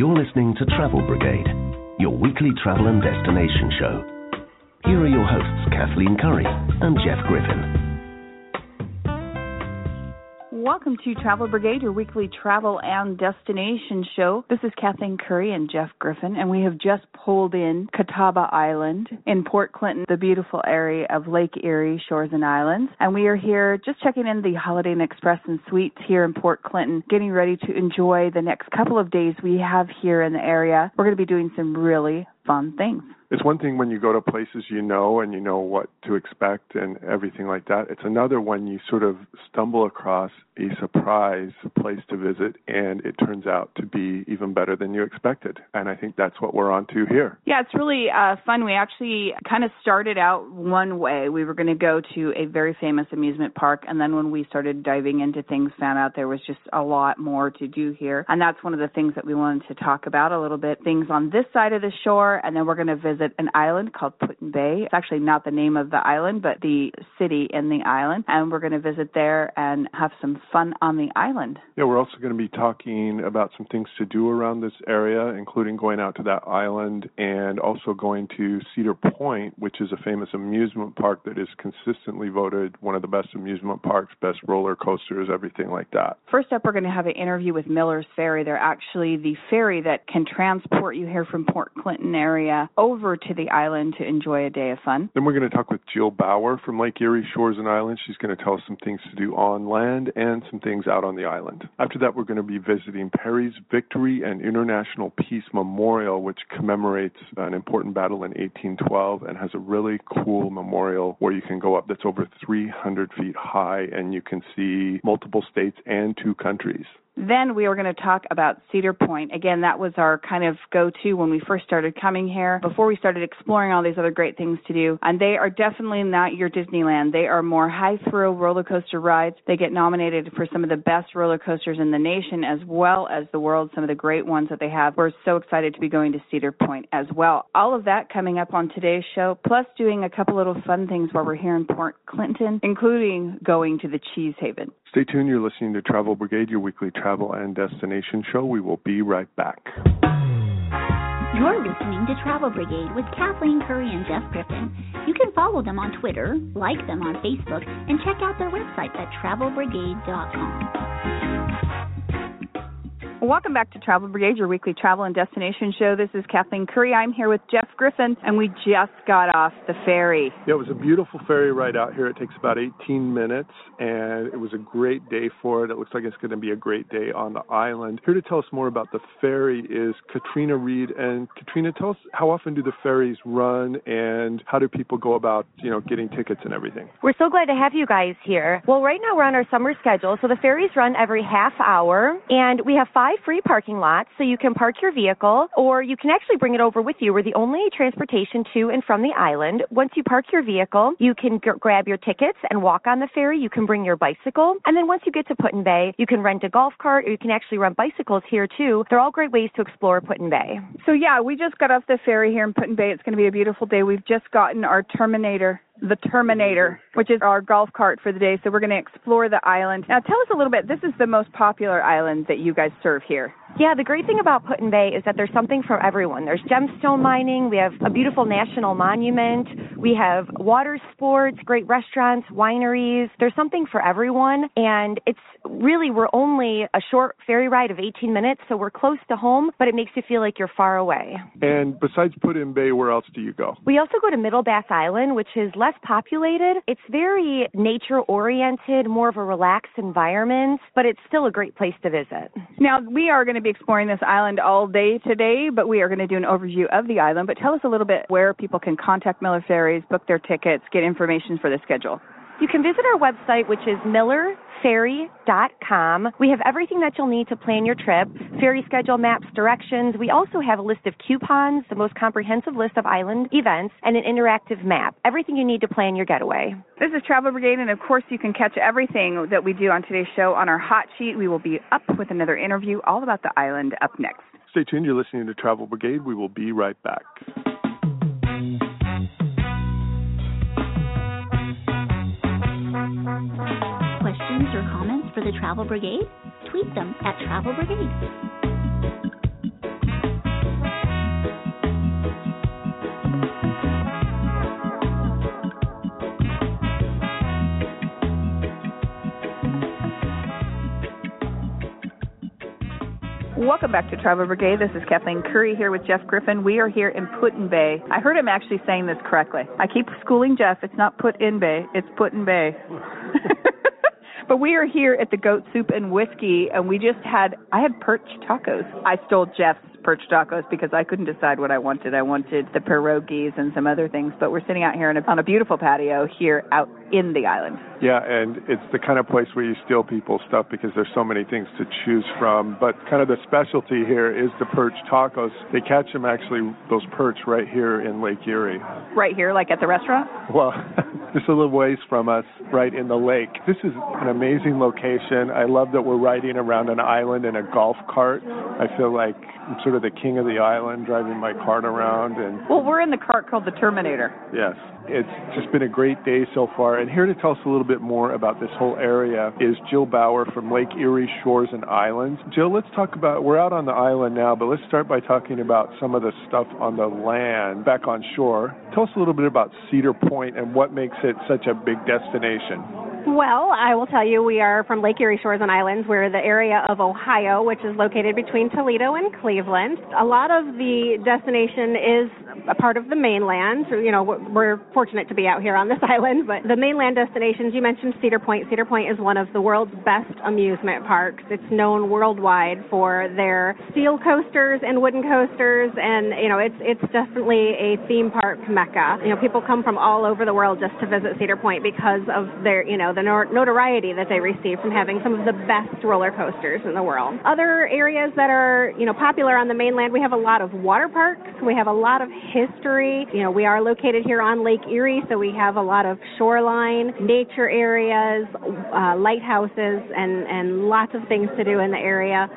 You're listening to Travel Brigade, your weekly travel and destination show. Here are your hosts, Kathleen Curry and Jeff Griffin. Welcome to Travel Brigade, your weekly travel and destination show. This is Kathleen Curry and Jeff Griffin, and we have just pulled in Catawba Island in Port Clinton, the beautiful area of Lake Erie Shores and Islands. And we are here just checking in the Holiday Inn Express and Suites here in Port Clinton, getting ready to enjoy the next couple of days we have here in the area. We're going to be doing some really fun things it's one thing when you go to places you know and you know what to expect and everything like that. It's another when you sort of stumble across a surprise place to visit and it turns out to be even better than you expected. And I think that's what we're on to here. Yeah, it's really uh, fun. We actually kind of started out one way. We were going to go to a very famous amusement park. And then when we started diving into things, found out there was just a lot more to do here. And that's one of the things that we wanted to talk about a little bit things on this side of the shore. And then we're going to visit an island called Put-in-Bay. It's actually not the name of the island, but the city in the island. And we're going to visit there and have some fun on the island. Yeah, we're also going to be talking about some things to do around this area, including going out to that island and also going to Cedar Point, which is a famous amusement park that is consistently voted one of the best amusement parks, best roller coasters, everything like that. First up, we're going to have an interview with Miller's Ferry. They're actually the ferry that can transport you here from Port Clinton area over over to the island to enjoy a day of fun. Then we're going to talk with Jill Bauer from Lake Erie Shores and Islands. She's going to tell us some things to do on land and some things out on the island. After that, we're going to be visiting Perry's Victory and International Peace Memorial, which commemorates an important battle in 1812 and has a really cool memorial where you can go up that's over 300 feet high and you can see multiple states and two countries. Then we were going to talk about Cedar Point. Again, that was our kind of go to when we first started coming here, before we started exploring all these other great things to do. And they are definitely not your Disneyland. They are more high thrill roller coaster rides. They get nominated for some of the best roller coasters in the nation as well as the world, some of the great ones that they have. We're so excited to be going to Cedar Point as well. All of that coming up on today's show, plus doing a couple little fun things while we're here in Port Clinton, including going to the Cheese Haven. Stay tuned. You're listening to Travel Brigade, your weekly travel and destination show. We will be right back. You're listening to Travel Brigade with Kathleen Curry and Jeff Griffin. You can follow them on Twitter, like them on Facebook, and check out their website at travelbrigade.com. Welcome back to Travel Brigade, your weekly travel and destination show. This is Kathleen Curry. I'm here with Jeff Griffin, and we just got off the ferry. Yeah, it was a beautiful ferry ride out here. It takes about 18 minutes, and it was a great day for it. It looks like it's going to be a great day on the island. Here to tell us more about the ferry is Katrina Reed. And Katrina, tell us how often do the ferries run, and how do people go about, you know, getting tickets and everything? We're so glad to have you guys here. Well, right now we're on our summer schedule, so the ferries run every half hour, and we have five five free parking lots, so you can park your vehicle or you can actually bring it over with you. We're the only transportation to and from the island. Once you park your vehicle, you can g- grab your tickets and walk on the ferry. You can bring your bicycle. And then once you get to Put-in-Bay, you can rent a golf cart or you can actually rent bicycles here too. They're all great ways to explore Put-in-Bay. So yeah, we just got off the ferry here in Put-in-Bay. It's going to be a beautiful day. We've just gotten our Terminator the Terminator, which is our golf cart for the day. So we're going to explore the island. Now, tell us a little bit. This is the most popular island that you guys serve here. Yeah, the great thing about Put-in-Bay is that there's something for everyone. There's gemstone mining, we have a beautiful national monument, we have water sports, great restaurants, wineries. There's something for everyone, and it's really we're only a short ferry ride of 18 minutes, so we're close to home, but it makes you feel like you're far away. And besides Put-in-Bay, where else do you go? We also go to Middle Bass Island, which is less populated. It's very nature oriented, more of a relaxed environment, but it's still a great place to visit. Now, we are going to to be exploring this island all day today, but we are going to do an overview of the island. But tell us a little bit where people can contact Miller Ferries, book their tickets, get information for the schedule. You can visit our website, which is millerferry.com. We have everything that you'll need to plan your trip ferry schedule, maps, directions. We also have a list of coupons, the most comprehensive list of island events, and an interactive map. Everything you need to plan your getaway. This is Travel Brigade, and of course, you can catch everything that we do on today's show on our hot sheet. We will be up with another interview all about the island up next. Stay tuned. You're listening to Travel Brigade. We will be right back. for the Travel Brigade? Tweet them at Travel Brigade. Welcome back to Travel Brigade. This is Kathleen Curry here with Jeff Griffin. We are here in Put in Bay. I heard him actually saying this correctly. I keep schooling Jeff. It's not Put in Bay. It's Put in Bay. but we are here at the Goat Soup and Whiskey, and we just had, I had perch tacos. I stole Jeff's perch tacos because I couldn't decide what I wanted. I wanted the pierogies and some other things, but we're sitting out here a, on a beautiful patio here out in the island. Yeah, and it's the kind of place where you steal people's stuff because there's so many things to choose from. But kind of the specialty here is the perch tacos. They catch them actually, those perch right here in Lake Erie. Right here, like at the restaurant? Well, just a little ways from us, right in the lake. This is an amazing location. I love that we're riding around an island in a golf cart. I feel like I'm sort of the king of the island, driving my cart around. And well, we're in the cart called the Terminator. Yes, it's just been a great day so far. And here to tell us a little bit more about this whole area is Jill Bauer from Lake Erie Shores and Islands. Jill, let's talk about, we're out on the island now, but let's start by talking about some of the stuff on the land back on shore. Tell us a little bit about Cedar Point and what makes it such a big destination. Well, I will tell you, we are from Lake Erie Shores and Islands. We're the area of Ohio, which is located between Toledo and Cleveland. A lot of the destination is a part of the mainland. You know, we're fortunate to be out here on this island, but the mainland destinations, you mentioned Cedar Point. Cedar Point is one of the world's best amusement parks. It's known worldwide for their steel coasters and wooden coasters, and, you know, it's, it's definitely a theme park mecca. You know, people come from all over the world just to visit Cedar Point because of their, you know, the notoriety that they receive from having some of the best roller coasters in the world. Other areas that are, you know, popular on the mainland, we have a lot of water parks. We have a lot of history. You know, we are located here on Lake Erie, so we have a lot of shoreline, nature areas, uh, lighthouses, and, and lots of things to do in the area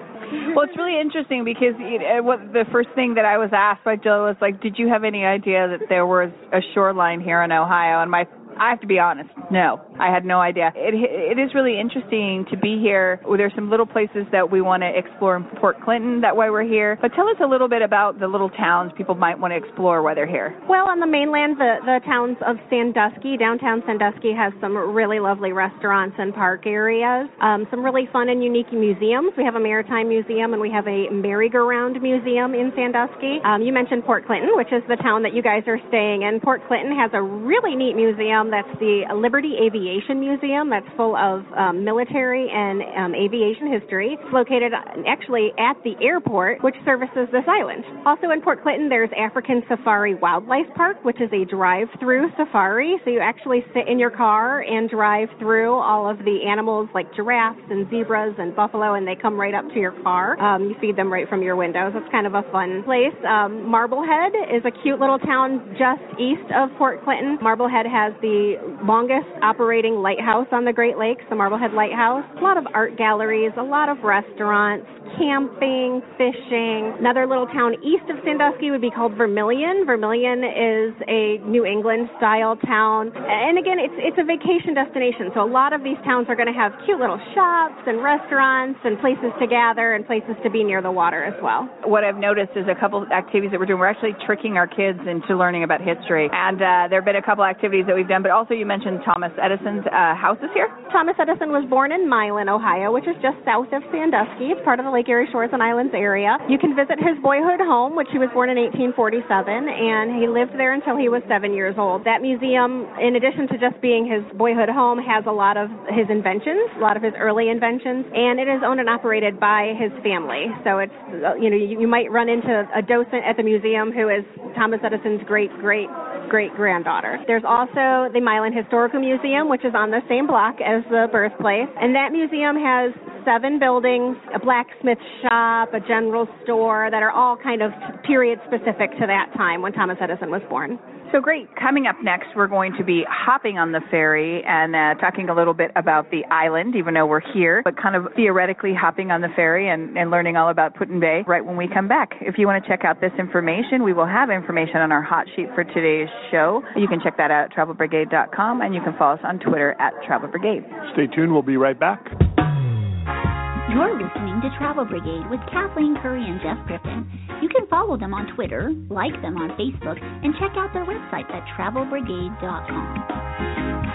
well, it's really interesting because you know, what the first thing that I was asked by Jill was like, "Did you have any idea that there was a shoreline here in Ohio?" And my I have to be honest. No, I had no idea. It it is really interesting to be here. There's some little places that we want to explore in Port Clinton. That why we're here. But tell us a little bit about the little towns people might want to explore while they're here. Well, on the mainland, the the towns of Sandusky, downtown Sandusky, has some really lovely restaurants and park areas. Um, some really fun and unique museums. We have a maritime museum and we have a merry-go-round museum in Sandusky. Um, you mentioned Port Clinton, which is the town that you guys are staying in. Port Clinton has a really neat museum museum. That's the Liberty Aviation Museum. That's full of um, military and um, aviation history. It's located actually at the airport, which services this island. Also in Port Clinton, there's African Safari Wildlife Park, which is a drive-through safari. So you actually sit in your car and drive through all of the animals like giraffes and zebras and buffalo, and they come right up to your car. Um, you feed them right from your windows. It's kind of a fun place. Um, Marblehead is a cute little town just east of Port Clinton. Marblehead has the the longest operating lighthouse on the Great Lakes, the Marblehead Lighthouse. A lot of art galleries, a lot of restaurants, camping, fishing. Another little town east of Sandusky would be called Vermilion. Vermilion is a New England style town. And again, it's it's a vacation destination. So a lot of these towns are going to have cute little shops and restaurants and places to gather and places to be near the water as well. What I've noticed is a couple activities that we're doing. We're actually tricking our kids into learning about history. And uh, there have been a couple activities that we've done, but also you mentioned Thomas Edison's uh, house is here. Thomas Edison was born in Milan, Ohio, which is just south of Sandusky. It's part of the Lake Erie Shores and Islands area. You can visit his boyhood home, which he was born in 1847, and he lived there until he was seven years old. That museum, in addition to just being his boyhood home, has a lot of his inventions, a lot of his early inventions, and it is owned and operated by his family. So it's, you know, you, you might run into a docent at the museum who is Thomas Edison's great great great granddaughter. There's also the Milan Historical Museum, which is on the same block as the birthplace, and that museum has seven buildings, a blacksmith shop, a general store that are all kind of period specific to that time when Thomas Edison was born. So great. Coming up next, we're going to be hopping on the ferry and uh, talking a little bit about the island, even though we're here, but kind of theoretically hopping on the ferry and, and learning all about Put-in-Bay right when we come back. If you want to check out this information, we will have information on our hot sheet for today's show. You can check that out at travelbrigade.com and you can follow us on Twitter at Travel Brigade. Stay tuned. We'll be right back. You're listening to Travel Brigade with Kathleen Curry and Jeff Griffin. You can follow them on Twitter, like them on Facebook, and check out their website at travelbrigade.com.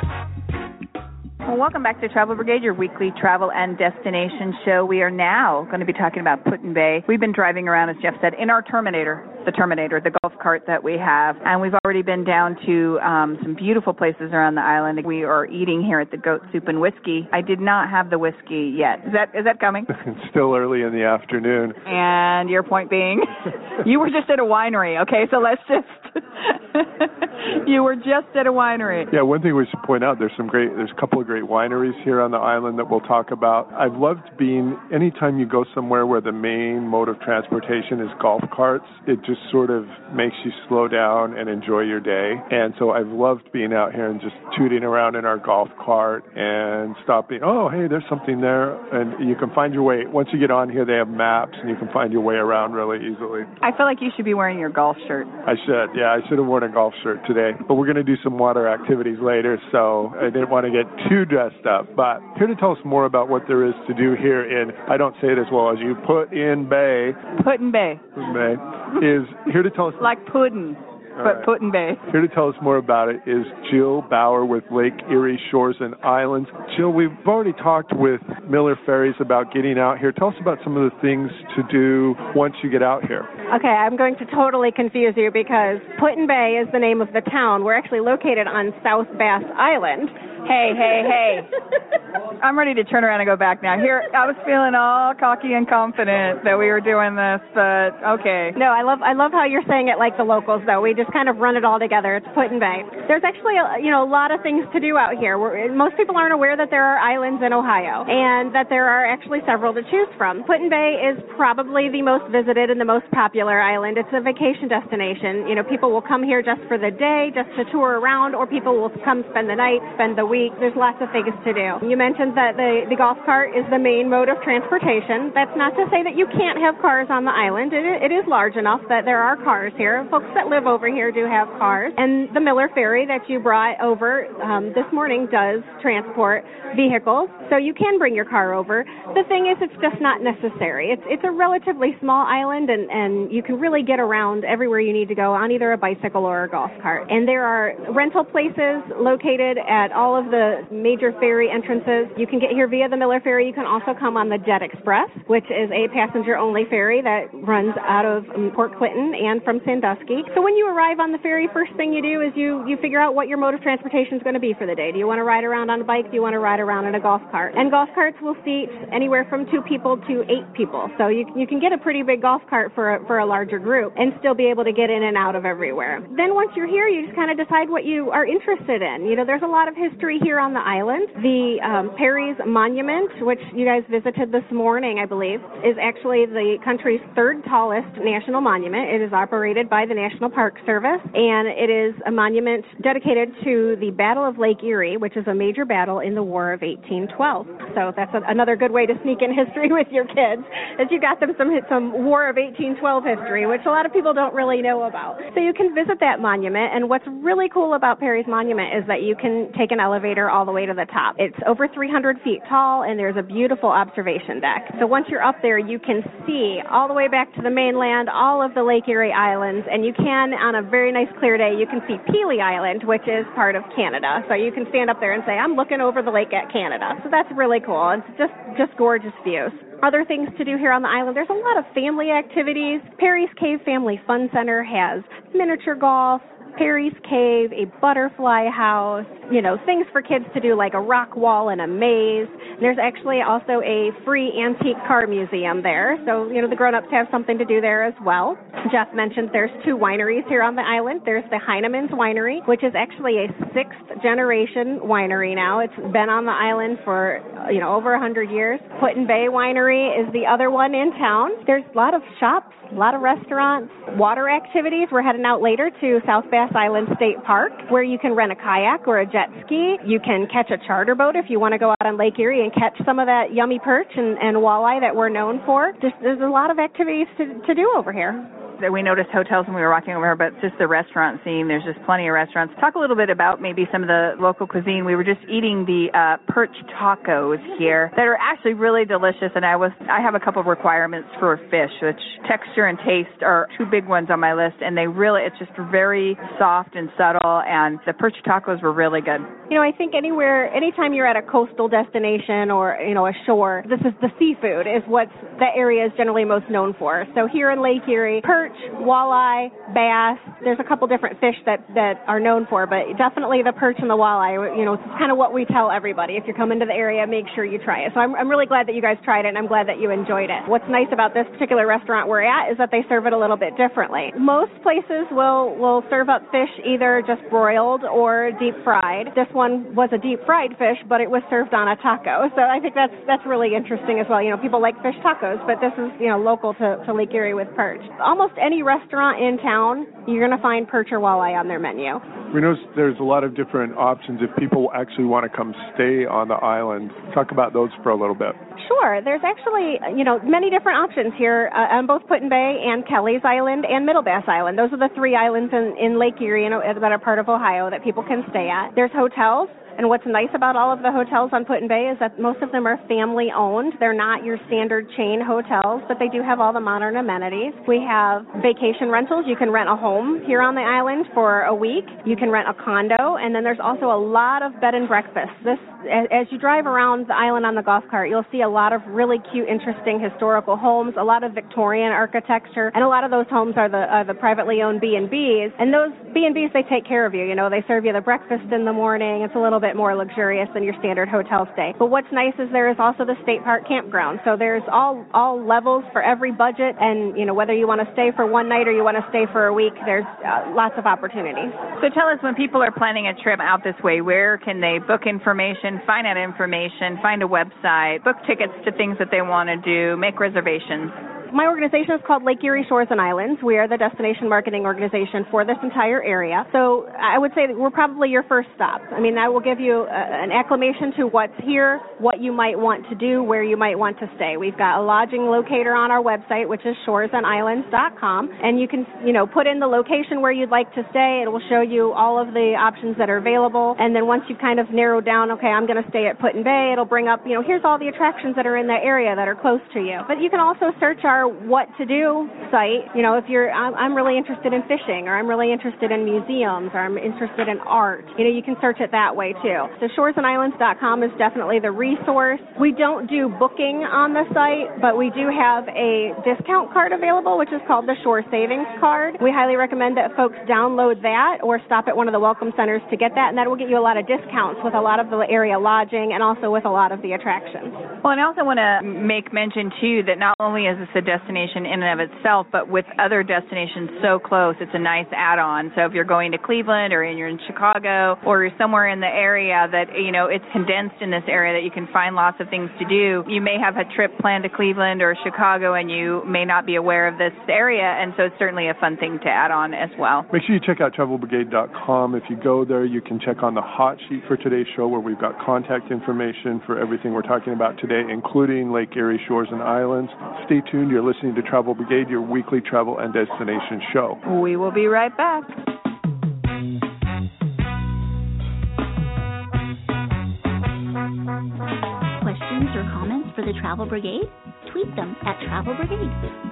Well, welcome back to Travel Brigade, your weekly travel and destination show. We are now going to be talking about Put-in-Bay. We've been driving around, as Jeff said, in our Terminator, the Terminator, the golf cart that we have, and we've already been down to um, some beautiful places around the island. We are eating here at the Goat Soup and Whiskey. I did not have the whiskey yet. Is that is that coming? it's still early in the afternoon. And your point being, you were just at a winery, okay? So let's just. you were just at a winery. Yeah, one thing we should point out: there's some great, there's a couple of great wineries here on the island that we'll talk about. I've loved being anytime you go somewhere where the main mode of transportation is golf carts. It just sort of makes you slow down and enjoy your day. And so I've loved being out here and just tooting around in our golf cart and stopping. Oh, hey, there's something there, and you can find your way. Once you get on here, they have maps, and you can find your way around really easily. I feel like you should be wearing your golf shirt. I should. Yeah, I should have worn a golf shirt today. But we're going to do some water activities later, so I didn't want to get too dressed up. But here to tell us more about what there is to do here in, I don't say it as well as you, Put in Bay. Put in Bay. Put in Bay is here to tell us. Like pudding but right. Put in Bay. Here to tell us more about it is Jill Bauer with Lake Erie Shores and Islands. Jill, we've already talked with Miller Ferries about getting out here. Tell us about some of the things to do once you get out here. Okay, I'm going to totally confuse you because Put in Bay is the name of the town. We're actually located on South Bass Island. Hey, hey, hey. I'm ready to turn around and go back now. Here, I was feeling all cocky and confident that we were doing this, but okay. No, I love I love how you're saying it like the locals though. We just kind of run it all together. It's Put in Bay. There's actually a, you know a lot of things to do out here. We're, most people aren't aware that there are islands in Ohio and that there are actually several to choose from. Put in Bay is probably the most visited and the most popular island. It's a vacation destination. You know, people will come here just for the day, just to tour around, or people will come spend the night, spend the week week. There's lots of things to do. You mentioned that the, the golf cart is the main mode of transportation. That's not to say that you can't have cars on the island. It, it is large enough that there are cars here. Folks that live over here do have cars. And the Miller Ferry that you brought over um, this morning does transport vehicles, so you can bring your car over. The thing is, it's just not necessary. It's, it's a relatively small island, and, and you can really get around everywhere you need to go on either a bicycle or a golf cart. And there are rental places located at all of the major ferry entrances. You can get here via the Miller Ferry. You can also come on the Jet Express, which is a passenger only ferry that runs out of um, Port Clinton and from Sandusky. So when you arrive on the ferry, first thing you do is you, you figure out what your mode of transportation is going to be for the day. Do you want to ride around on a bike? Do you want to ride around in a golf cart? And golf carts will seat anywhere from two people to eight people. So you, you can get a pretty big golf cart for a, for a larger group and still be able to get in and out of everywhere. Then once you're here, you just kind of decide what you are interested in. You know, there's a lot of history here on the island. The um, Perry's Monument, which you guys visited this morning, I believe, is actually the country's third tallest national monument. It is operated by the National Park Service, and it is a monument dedicated to the Battle of Lake Erie, which is a major battle in the War of 1812. So that's a, another good way to sneak in history with your kids, is you got them some some War of 1812 history, which a lot of people don't really know about. So you can visit that monument, and what's really cool about Perry's Monument is that you can take an elevator elevator all the way to the top. It's over 300 feet tall and there's a beautiful observation deck. So once you're up there, you can see all the way back to the mainland, all of the Lake Erie Islands, and you can, on a very nice clear day, you can see Pelee Island, which is part of Canada. So you can stand up there and say, I'm looking over the lake at Canada. So that's really cool. It's just, just gorgeous views other things to do here on the island. There's a lot of family activities. Perry's Cave Family Fun Center has miniature golf, Perry's Cave, a butterfly house, you know, things for kids to do like a rock wall and a maze. There's actually also a free antique car museum there, so, you know, the grown-ups have something to do there as well. Jeff mentioned there's two wineries here on the island. There's the Heineman's Winery, which is actually a sixth generation winery now. It's been on the island for, you know, over 100 years. Put in Bay Winery is the other one in town. There's a lot of shops, a lot of restaurants, water activities. We're heading out later to South Bass Bass Island State Park, where you can rent a kayak or a jet ski. You can catch a charter boat if you want to go out on Lake Erie and catch some of that yummy perch and, and walleye that we're known for. Just, there's a lot of activities to, to do over here. We noticed hotels when we were walking over but just the restaurant scene. There's just plenty of restaurants. Talk a little bit about maybe some of the local cuisine. We were just eating the uh, perch tacos here that are actually really delicious, and I was I have a couple of requirements for fish, which texture and taste are two big ones on my list, and they really it's just very soft and subtle, and the perch tacos were really good. You know, I think anywhere, anytime you're at a coastal destination or you know a shore, this is the seafood is what the area is generally most known for. So here in Lake Erie, perch, walleye, bass. There's a couple different fish that that are known for, but definitely the perch and the walleye. You know, it's kind of what we tell everybody. If you're coming to the area, make sure you try it. So I'm I'm really glad that you guys tried it, and I'm glad that you enjoyed it. What's nice about this particular restaurant we're at is that they serve it a little bit differently. Most places will will serve up fish either just broiled or deep fried. This one was a deep fried fish, but it was served on a taco. So I think that's that's really interesting as well. You know, people like fish tacos, but this is you know local to, to Lake Erie with perch. Almost any restaurant in town, you're going to find perch or walleye on their menu. We know there's a lot of different options if people actually want to come stay on the island. Talk about those for a little bit. Sure. There's actually, you know, many different options here uh, on both Put in Bay and Kelleys Island and Middle Bass Island. Those are the three islands in, in Lake Erie that are part of Ohio that people can stay at. There's hotels. And what's nice about all of the hotels on Put in Bay is that most of them are family owned. They're not your standard chain hotels, but they do have all the modern amenities. We have vacation rentals. You can rent a home here on the island for a week. You can rent a condo, and then there's also a lot of bed and breakfasts. This as you drive around the island on the golf cart, you'll see a lot of really cute, interesting historical homes, a lot of Victorian architecture, and a lot of those homes are the are the privately owned B and those B and B's they take care of you. You know, they serve you the breakfast in the morning. It's a little bit more luxurious than your standard hotel stay. But what's nice is there is also the state park campground. So there's all all levels for every budget, and you know whether you want to stay for one night or you want to stay for a week, there's uh, lots of opportunities. So tell us when people are planning a trip out this way, where can they book information? find out information, find a website, book tickets to things that they want to do, make reservations. My organization is called Lake Erie Shores and Islands. We are the destination marketing organization for this entire area. So I would say we're probably your first stop. I mean, that will give you a, an acclimation to what's here, what you might want to do, where you might want to stay. We've got a lodging locator on our website, which is shoresandislands.com, and you can, you know, put in the location where you'd like to stay. It will show you all of the options that are available. And then once you've kind of narrowed down, okay, I'm going to stay at Put in Bay, it'll bring up, you know, here's all the attractions that are in that area that are close to you. But you can also search our our what to do site, you know, if you're, I'm, really interested in fishing or I'm really interested in museums or I'm interested in art, you know, you can search it that way too. So shoresandislands.com is definitely the resource. We don't do booking on the site, but we do have a discount card available, which is called the Shore Savings Card. We highly recommend that folks download that or stop at one of the welcome centers to get that, and that will get you a lot of discounts with a lot of the area lodging and also with a lot of the attractions. Well, and I also want to make mention too that not only is this a destination in and of itself, but with other destinations so close, it's a nice add-on. So if you're going to Cleveland or you're in Chicago or you're somewhere in the area that you know it's condensed in this area that you can find lots of things to do. You may have a trip planned to Cleveland or Chicago and you may not be aware of this area, and so it's certainly a fun thing to add on as well. Make sure you check out travelbrigade.com. If you go there, you can check on the hot sheet for today's show where we've got contact information for everything we're talking about today, including Lake Erie Shores and Islands. Stay tuned. You're listening to Travel Brigade, your weekly travel and destination show. We will be right back. Questions or comments for the Travel Brigade? Tweet them at Travel Brigade.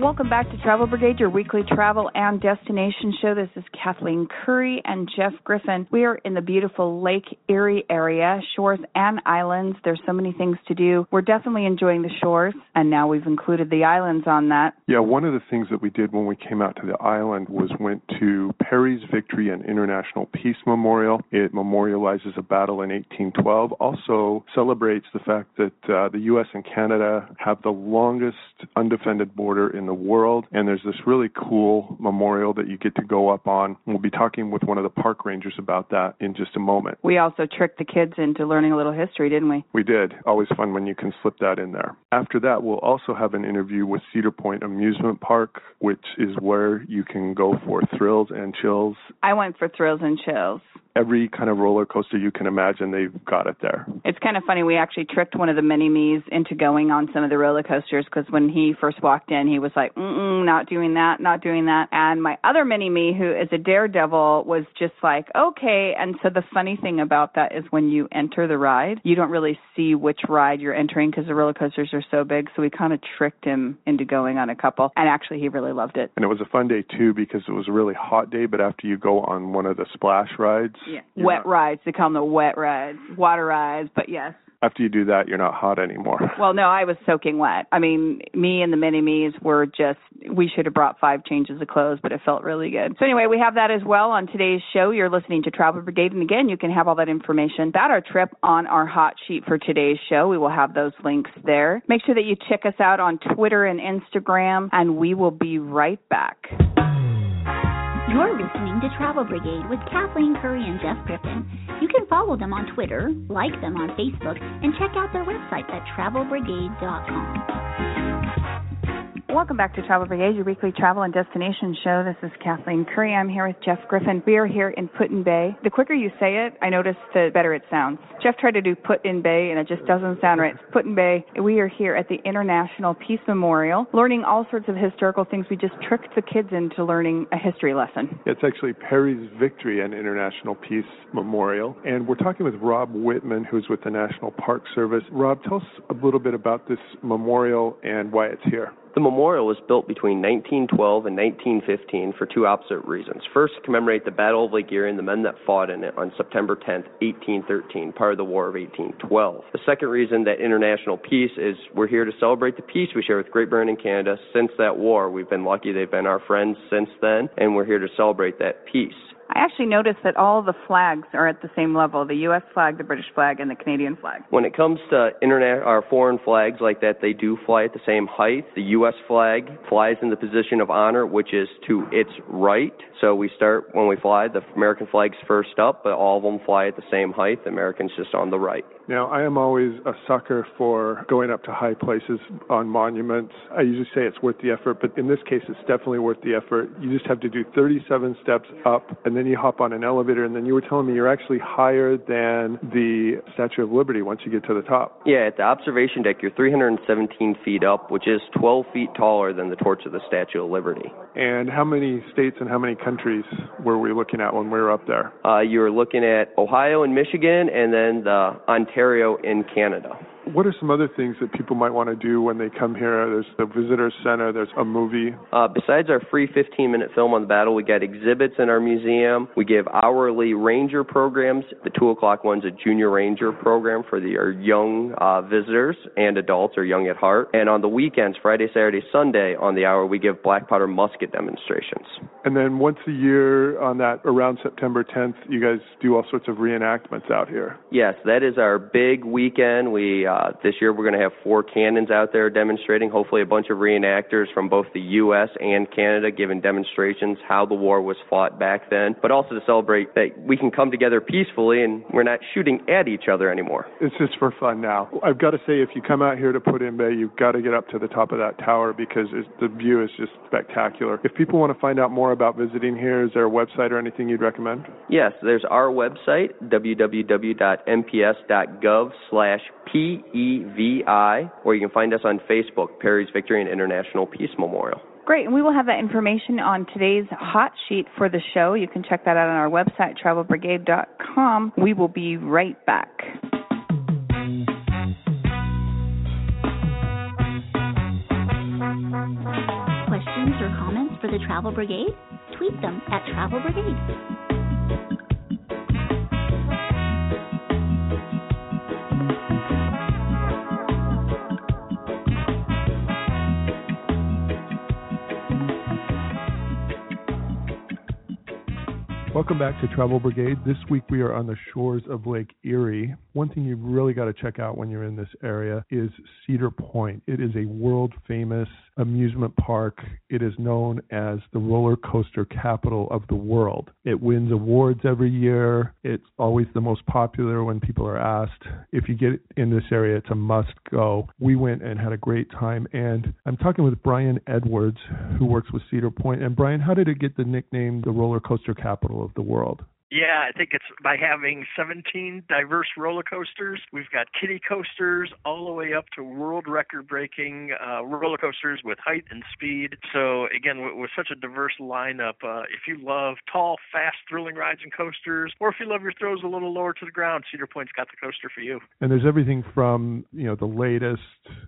Welcome back to Travel Brigade, your weekly travel and destination show. This is Kathleen Curry and Jeff Griffin. We are in the beautiful Lake Erie area, shores and islands. There's so many things to do. We're definitely enjoying the shores, and now we've included the islands on that. Yeah, one of the things that we did when we came out to the island was went to Perry's Victory and International Peace Memorial. It memorializes a battle in 1812. Also celebrates the fact that uh, the U.S. and Canada have the longest undefended border in the world. And there's this really cool memorial that you get to go up on. We'll be talking with one of the park rangers about that in just a moment. We also tricked the kids into learning a little history, didn't we? We did. Always fun when you can slip that in there. After that, we'll also have an interview with Cedar Point Amusement Park, which is where you can go for thrills and chills. I went for thrills and chills every kind of roller coaster you can imagine, they've got it there. It's kind of funny. We actually tricked one of the mini me's into going on some of the roller coasters because when he first walked in, he was like, mm not doing that, not doing that. And my other mini me, who is a daredevil, was just like, okay. And so the funny thing about that is when you enter the ride, you don't really see which ride you're entering because the roller coasters are so big. So we kind of tricked him into going on a couple. And actually, he really loved it. And it was a fun day too because it was a really hot day. But after you go on one of the splash rides, yeah. Wet not... rides. They call them the wet rides, water rides. But yes. After you do that, you're not hot anymore. Well, no, I was soaking wet. I mean, me and the mini me's were just, we should have brought five changes of clothes, but it felt really good. So, anyway, we have that as well on today's show. You're listening to Travel Brigade. And again, you can have all that information about our trip on our hot sheet for today's show. We will have those links there. Make sure that you check us out on Twitter and Instagram, and we will be right back. You're listening to Travel Brigade with Kathleen Curry and Jeff Griffin. You can follow them on Twitter, like them on Facebook, and check out their website at travelbrigade.com. Welcome back to Travel Brigade, your weekly travel and destination show. This is Kathleen Curry. I'm here with Jeff Griffin. We are here in Put-in-Bay. The quicker you say it, I notice the better it sounds. Jeff tried to do Put-in-Bay, and it just doesn't sound right. It's Put-in-Bay. We are here at the International Peace Memorial, learning all sorts of historical things. We just tricked the kids into learning a history lesson. It's actually Perry's Victory and International Peace Memorial, and we're talking with Rob Whitman, who's with the National Park Service. Rob, tell us a little bit about this memorial and why it's here. The memorial was built between 1912 and 1915 for two opposite reasons. First, to commemorate the Battle of Lake Erie and the men that fought in it on September 10, 1813, part of the War of 1812. The second reason that international peace is we're here to celebrate the peace we share with Great Britain and Canada since that war. We've been lucky they've been our friends since then, and we're here to celebrate that peace. I actually noticed that all the flags are at the same level the U.S. flag, the British flag, and the Canadian flag. When it comes to internet or foreign flags like that, they do fly at the same height. The U.S. flag flies in the position of honor, which is to its right. So we start when we fly, the American flag's first up, but all of them fly at the same height. The American's just on the right. Now, I am always a sucker for going up to high places on monuments. I usually say it's worth the effort, but in this case, it's definitely worth the effort. You just have to do 37 steps up, and then you hop on an elevator, and then you were telling me you're actually higher than the Statue of Liberty once you get to the top. Yeah, at the observation deck, you're 317 feet up, which is 12 feet taller than the torch of the Statue of Liberty. And how many states and how many countries were we looking at when we were up there? Uh, you were looking at Ohio and Michigan, and then the Ontario Ontario in Canada. What are some other things that people might want to do when they come here? There's the visitor center, there's a movie. Uh, besides our free 15 minute film on the battle, we got exhibits in our museum. We give hourly ranger programs. The 2 o'clock one's a junior ranger program for the our young uh, visitors and adults or young at heart. And on the weekends, Friday, Saturday, Sunday, on the hour, we give black powder musket demonstrations. And then once a year on that, around September 10th, you guys do all sorts of reenactments out here. Yes, that is our big weekend. We uh, uh, this year we're going to have four cannons out there demonstrating, hopefully a bunch of reenactors from both the U.S. and Canada giving demonstrations how the war was fought back then, but also to celebrate that we can come together peacefully and we're not shooting at each other anymore. It's just for fun now. I've got to say, if you come out here to Put-in-Bay, you've got to get up to the top of that tower because the view is just spectacular. If people want to find out more about visiting here, is there a website or anything you'd recommend? Yes, there's our website, www.nps.gov slash P-E-V-I, or you can find us on Facebook, Perry's Victory and International Peace Memorial. Great, and we will have that information on today's hot sheet for the show. You can check that out on our website, travelbrigade.com. We will be right back. Questions or comments for the Travel Brigade? Tweet them at Travel Brigade. Welcome back to Travel Brigade. This week we are on the shores of Lake Erie. One thing you've really got to check out when you're in this area is Cedar Point. It is a world famous amusement park. It is known as the roller coaster capital of the world. It wins awards every year. It's always the most popular when people are asked. If you get in this area, it's a must go. We went and had a great time. And I'm talking with Brian Edwards, who works with Cedar Point. And Brian, how did it get the nickname the roller coaster capital of the world? Yeah, I think it's by having 17 diverse roller coasters. We've got kiddie coasters all the way up to world record breaking uh, roller coasters with height and speed. So, again, with, with such a diverse lineup, uh, if you love tall, fast, thrilling rides and coasters, or if you love your throws a little lower to the ground, Cedar Point's got the coaster for you. And there's everything from, you know, the latest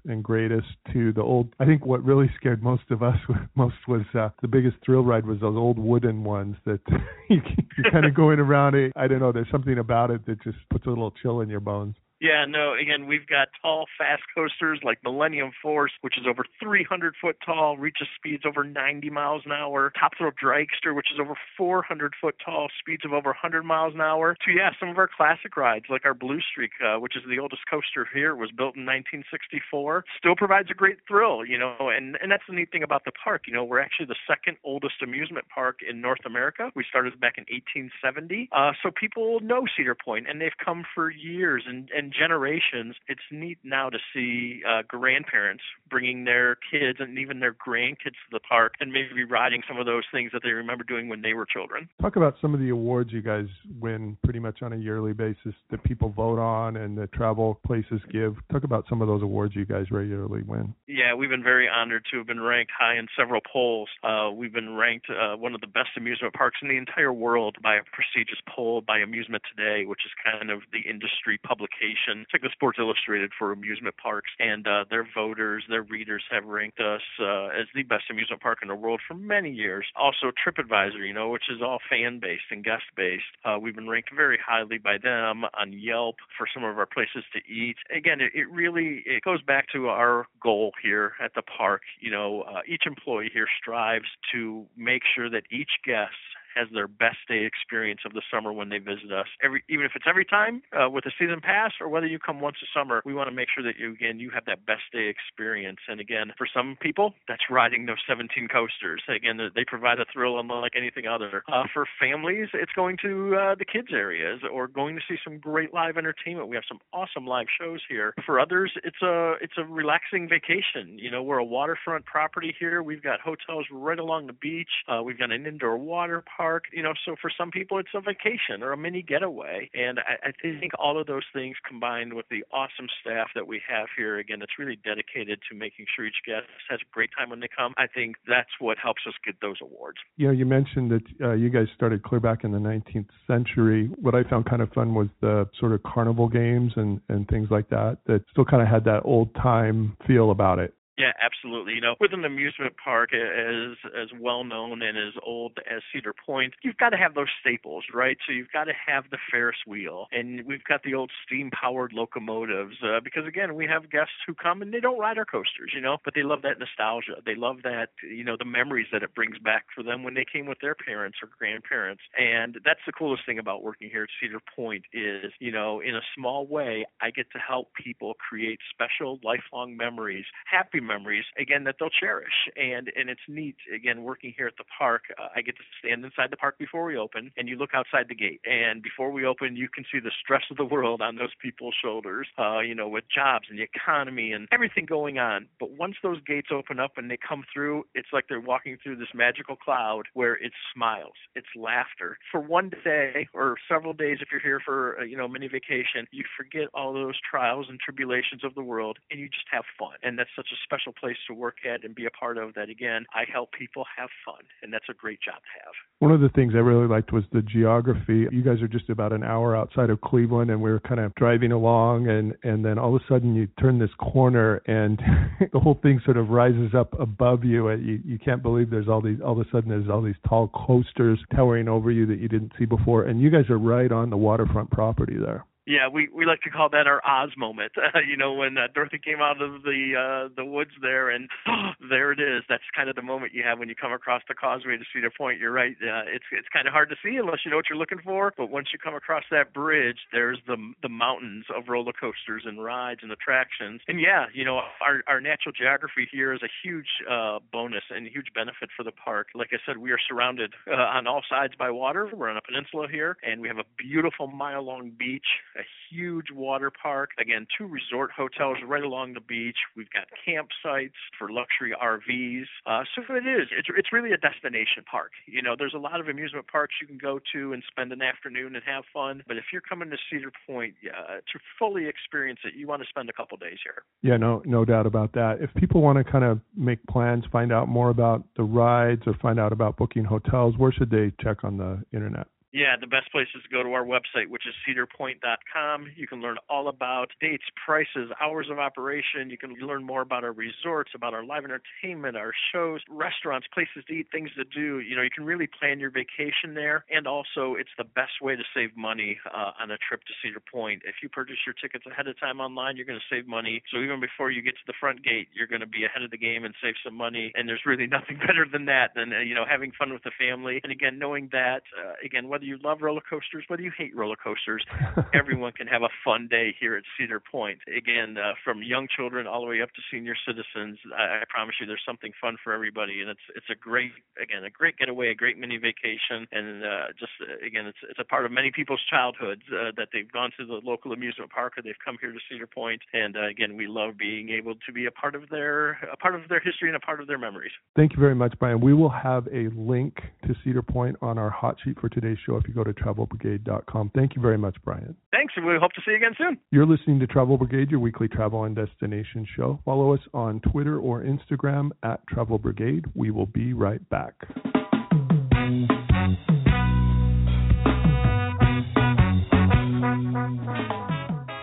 and greatest to the old. I think what really scared most of us most was uh, the biggest thrill ride was those old wooden ones that you, you kind of go going around it. I don't know. There's something about it that just puts a little chill in your bones. Yeah, no, again, we've got tall, fast coasters like Millennium Force, which is over 300 foot tall, reaches speeds over 90 miles an hour. Top Thrill Dragster, which is over 400 foot tall, speeds of over 100 miles an hour. To, yeah, some of our classic rides, like our Blue Streak, uh, which is the oldest coaster here, was built in 1964. Still provides a great thrill, you know, and, and that's the neat thing about the park. You know, we're actually the second oldest amusement park in North America. We started back in 1870. Uh, so people know Cedar Point, and they've come for years and, and generations, it's neat now to see uh, grandparents bringing their kids and even their grandkids to the park and maybe riding some of those things that they remember doing when they were children. Talk about some of the awards you guys win pretty much on a yearly basis that people vote on and that travel places give. Talk about some of those awards you guys regularly win. Yeah, we've been very honored to have been ranked high in several polls. Uh, we've been ranked uh, one of the best amusement parks in the entire world by a prestigious poll by Amusement Today, which is kind of the industry publication it's like the Sports Illustrated for amusement parks, and uh, their voters, their readers have ranked us uh, as the best amusement park in the world for many years. Also, TripAdvisor, you know, which is all fan based and guest based. Uh, we've been ranked very highly by them on Yelp for some of our places to eat. Again, it, it really it goes back to our goal here at the park. You know, uh, each employee here strives to make sure that each guest has their best day experience of the summer when they visit us. Every even if it's every time uh, with a season pass or whether you come once a summer, we want to make sure that you again you have that best day experience. And again, for some people, that's riding those 17 coasters. Again, they provide a thrill unlike anything other. Uh, for families, it's going to uh, the kids areas or going to see some great live entertainment. We have some awesome live shows here. For others, it's a it's a relaxing vacation. You know, we're a waterfront property here. We've got hotels right along the beach. Uh, we've got an indoor water park park. You know, so for some people, it's a vacation or a mini getaway. And I, I think all of those things combined with the awesome staff that we have here, again, that's really dedicated to making sure each guest has a great time when they come. I think that's what helps us get those awards. You know, you mentioned that uh, you guys started clear back in the 19th century. What I found kind of fun was the sort of carnival games and, and things like that that still kind of had that old time feel about it. Yeah, absolutely. You know, with an amusement park as as well known and as old as Cedar Point, you've got to have those staples, right? So you've got to have the Ferris wheel, and we've got the old steam powered locomotives. Uh, because again, we have guests who come and they don't ride our coasters, you know, but they love that nostalgia. They love that, you know, the memories that it brings back for them when they came with their parents or grandparents. And that's the coolest thing about working here at Cedar Point is, you know, in a small way, I get to help people create special lifelong memories, happy memories again that they'll cherish. And and it's neat again working here at the park uh, i get to stand inside the park before we open and you look outside the gate. And before we open you can see the stress of the world on those people's shoulders uh you know with jobs and the economy and everything going on. But once those gates open up and they come through it's like they're walking through this magical cloud where it's smiles. It's laughter. For one day or several days if you're here for uh, you know mini vacation you forget all those trials and tribulations of the world and you just have fun. And that's such a special special place to work at and be a part of that again I help people have fun and that's a great job to have. One of the things I really liked was the geography. You guys are just about an hour outside of Cleveland and we were kind of driving along and and then all of a sudden you turn this corner and the whole thing sort of rises up above you and you you can't believe there's all these all of a sudden there's all these tall coasters towering over you that you didn't see before and you guys are right on the waterfront property there. Yeah, we we like to call that our Oz moment. Uh, you know, when uh, Dorothy came out of the uh, the woods there, and oh, there it is. That's kind of the moment you have when you come across the causeway to Cedar Point. You're right. Uh, it's it's kind of hard to see unless you know what you're looking for. But once you come across that bridge, there's the the mountains of roller coasters and rides and attractions. And yeah, you know, our our natural geography here is a huge uh, bonus and huge benefit for the park. Like I said, we are surrounded uh, on all sides by water. We're on a peninsula here, and we have a beautiful mile long beach, a huge water park. Again, two resort hotels right along the beach. We've got campsites for luxury RVs. Uh, so it is. It's it's really a destination park. You know, there's a lot of amusement parks you can go to and spend an afternoon and have fun. But if you're coming to Cedar Point uh, to fully experience it, you want to spend a couple days here. Yeah, no, no doubt about that. If people want to kind of make plans, find out more about the rides, or find out about booking hotels, where should they check on the internet? Yeah, the best place is to go to our website, which is cedarpoint.com. You can learn all about dates, prices, hours of operation. You can learn more about our resorts, about our live entertainment, our shows, restaurants, places to eat, things to do. You know, you can really plan your vacation there. And also, it's the best way to save money uh, on a trip to Cedar Point. If you purchase your tickets ahead of time online, you're going to save money. So even before you get to the front gate, you're going to be ahead of the game and save some money. And there's really nothing better than that, than, uh, you know, having fun with the family. And again, knowing that, uh, again, whether you love roller coasters, whether you hate roller coasters, everyone can have a fun day here at Cedar Point. Again, uh, from young children all the way up to senior citizens, I, I promise you, there's something fun for everybody, and it's it's a great again a great getaway, a great mini vacation, and uh, just uh, again it's it's a part of many people's childhoods uh, that they've gone to the local amusement park or they've come here to Cedar Point, and uh, again we love being able to be a part of their a part of their history and a part of their memories. Thank you very much, Brian. We will have a link to Cedar Point on our hot sheet for today's show if you go to travelbrigade.com. Thank you very much, Brian. Thanks, and we hope to see you again soon. You're listening to Travel Brigade, your weekly travel and destination show. Follow us on Twitter or Instagram at Travel Brigade. We will be right back.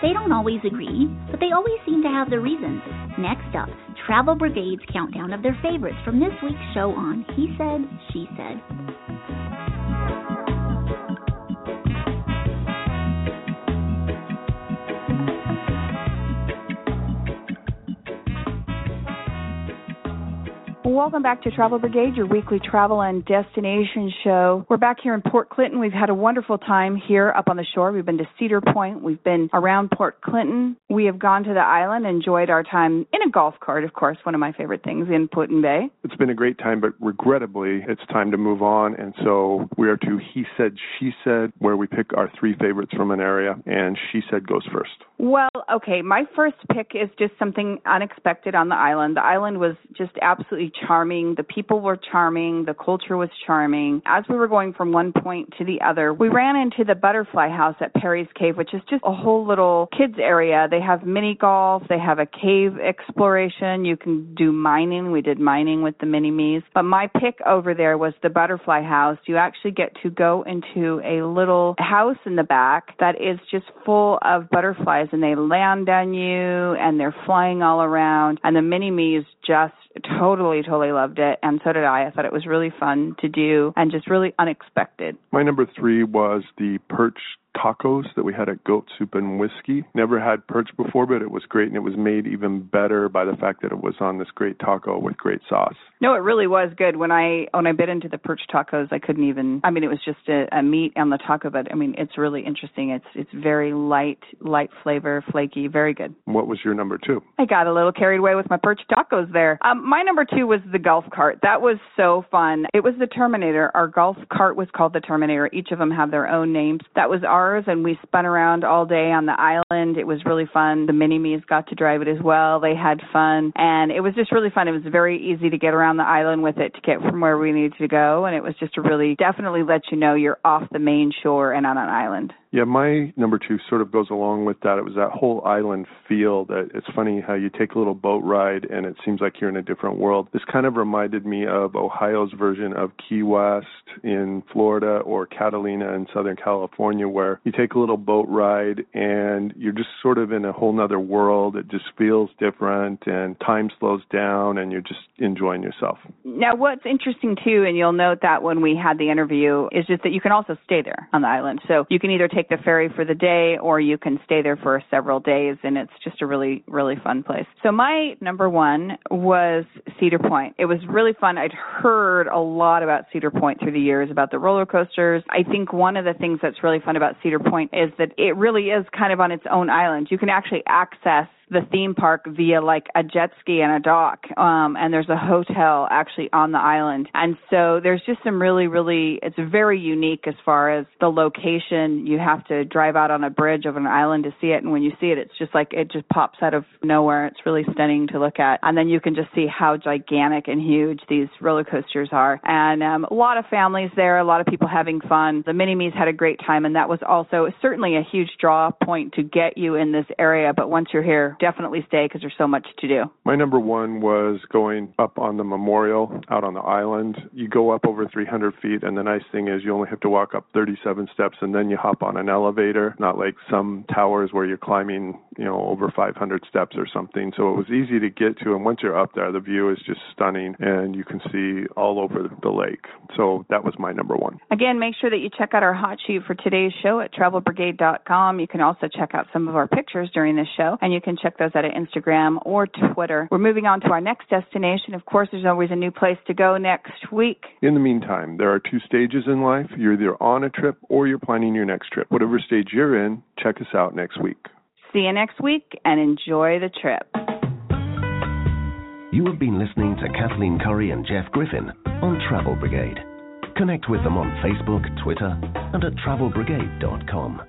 They don't always agree, but they always seem to have their reasons. Next up, Travel Brigade's countdown of their favorites from this week's show on He Said, She Said. Welcome back to Travel Brigade, your weekly travel and destination show. We're back here in Port Clinton. We've had a wonderful time here up on the shore. We've been to Cedar Point. We've been around Port Clinton. We have gone to the island, enjoyed our time in a golf cart, of course, one of my favorite things in Put-in Bay. It's been a great time, but regrettably, it's time to move on. And so we are to He Said, She Said, where we pick our three favorites from an area, and She Said goes first. Well, okay, my first pick is just something unexpected on the island. The island was just absolutely charming. The people were charming. The culture was charming. As we were going from one point to the other, we ran into the butterfly house at Perry's Cave, which is just a whole little kids area. They have mini golf. They have a cave exploration. You can do mining. We did mining with the mini me's. But my pick over there was the butterfly house. You actually get to go into a little house in the back that is just full of butterflies and they land on you and they're flying all around and the mini me's just totally totally loved it and so did I. I thought it was really fun to do and just really unexpected. My number 3 was the perch tacos that we had at Goat Soup and Whiskey. Never had perch before, but it was great, and it was made even better by the fact that it was on this great taco with great sauce. No, it really was good. When I when I bit into the perch tacos, I couldn't even. I mean, it was just a, a meat on the taco, but I mean, it's really interesting. It's it's very light, light flavor, flaky, very good. What was your number two? I got a little carried away with my perch tacos there. Um, my number two was the golf cart. That was so fun. It was the Terminator. Our golf cart was called the Terminator. Each of them have their own names. That was ours, and we spun around all day on the island. It was really fun. The mini me's got to drive it as well. They had fun, and it was just really fun. It was very easy to get around the island with it to get from where we needed to go, and it was just a really definitely let you know you're off the main shore and on an island. Yeah, my number two sort of goes along with that. It was that whole island feel that it's funny how you take a little boat ride and it seems like you're in a different world. This kind of reminded me of Ohio's version of Key West in Florida or Catalina in Southern California, where you take a little boat ride and you're just sort of in a whole nother world. It just feels different and time slows down and you're just enjoying yourself. Now, what's interesting too, and you'll note that when we had the interview, is just that you can also stay there on the island. So you can either take take the ferry for the day or you can stay there for several days and it's just a really really fun place. So my number 1 was Cedar Point. It was really fun. I'd heard a lot about Cedar Point through the years about the roller coasters. I think one of the things that's really fun about Cedar Point is that it really is kind of on its own island. You can actually access the theme park via like a jet ski and a dock um and there's a hotel actually on the island. And so there's just some really really it's very unique as far as the location. You have to drive out on a bridge of an island to see it and when you see it it's just like it just pops out of nowhere. It's really stunning to look at. And then you can just see how gigantic and huge these roller coasters are. And um a lot of families there a lot of people having fun. The mini me's had a great time and that was also certainly a huge draw point to get you in this area. But once you're here definitely stay because there's so much to do. My number one was going up on the memorial out on the island. You go up over 300 feet, and the nice thing is you only have to walk up 37 steps, and then you hop on an elevator, not like some towers where you're climbing, you know, over 500 steps or something. So it was easy to get to, and once you're up there, the view is just stunning, and you can see all over the lake. So that was my number one. Again, make sure that you check out our hot sheet for today's show at travelbrigade.com. You can also check out some of our pictures during this show, and you can check those out at Instagram or Twitter. We're moving on to our next destination. Of course, there's always a new place to go next week. In the meantime, there are two stages in life. You're either on a trip or you're planning your next trip. Whatever stage you're in, check us out next week. See you next week and enjoy the trip. You have been listening to Kathleen Curry and Jeff Griffin on Travel Brigade. Connect with them on Facebook, Twitter, and at travelbrigade.com.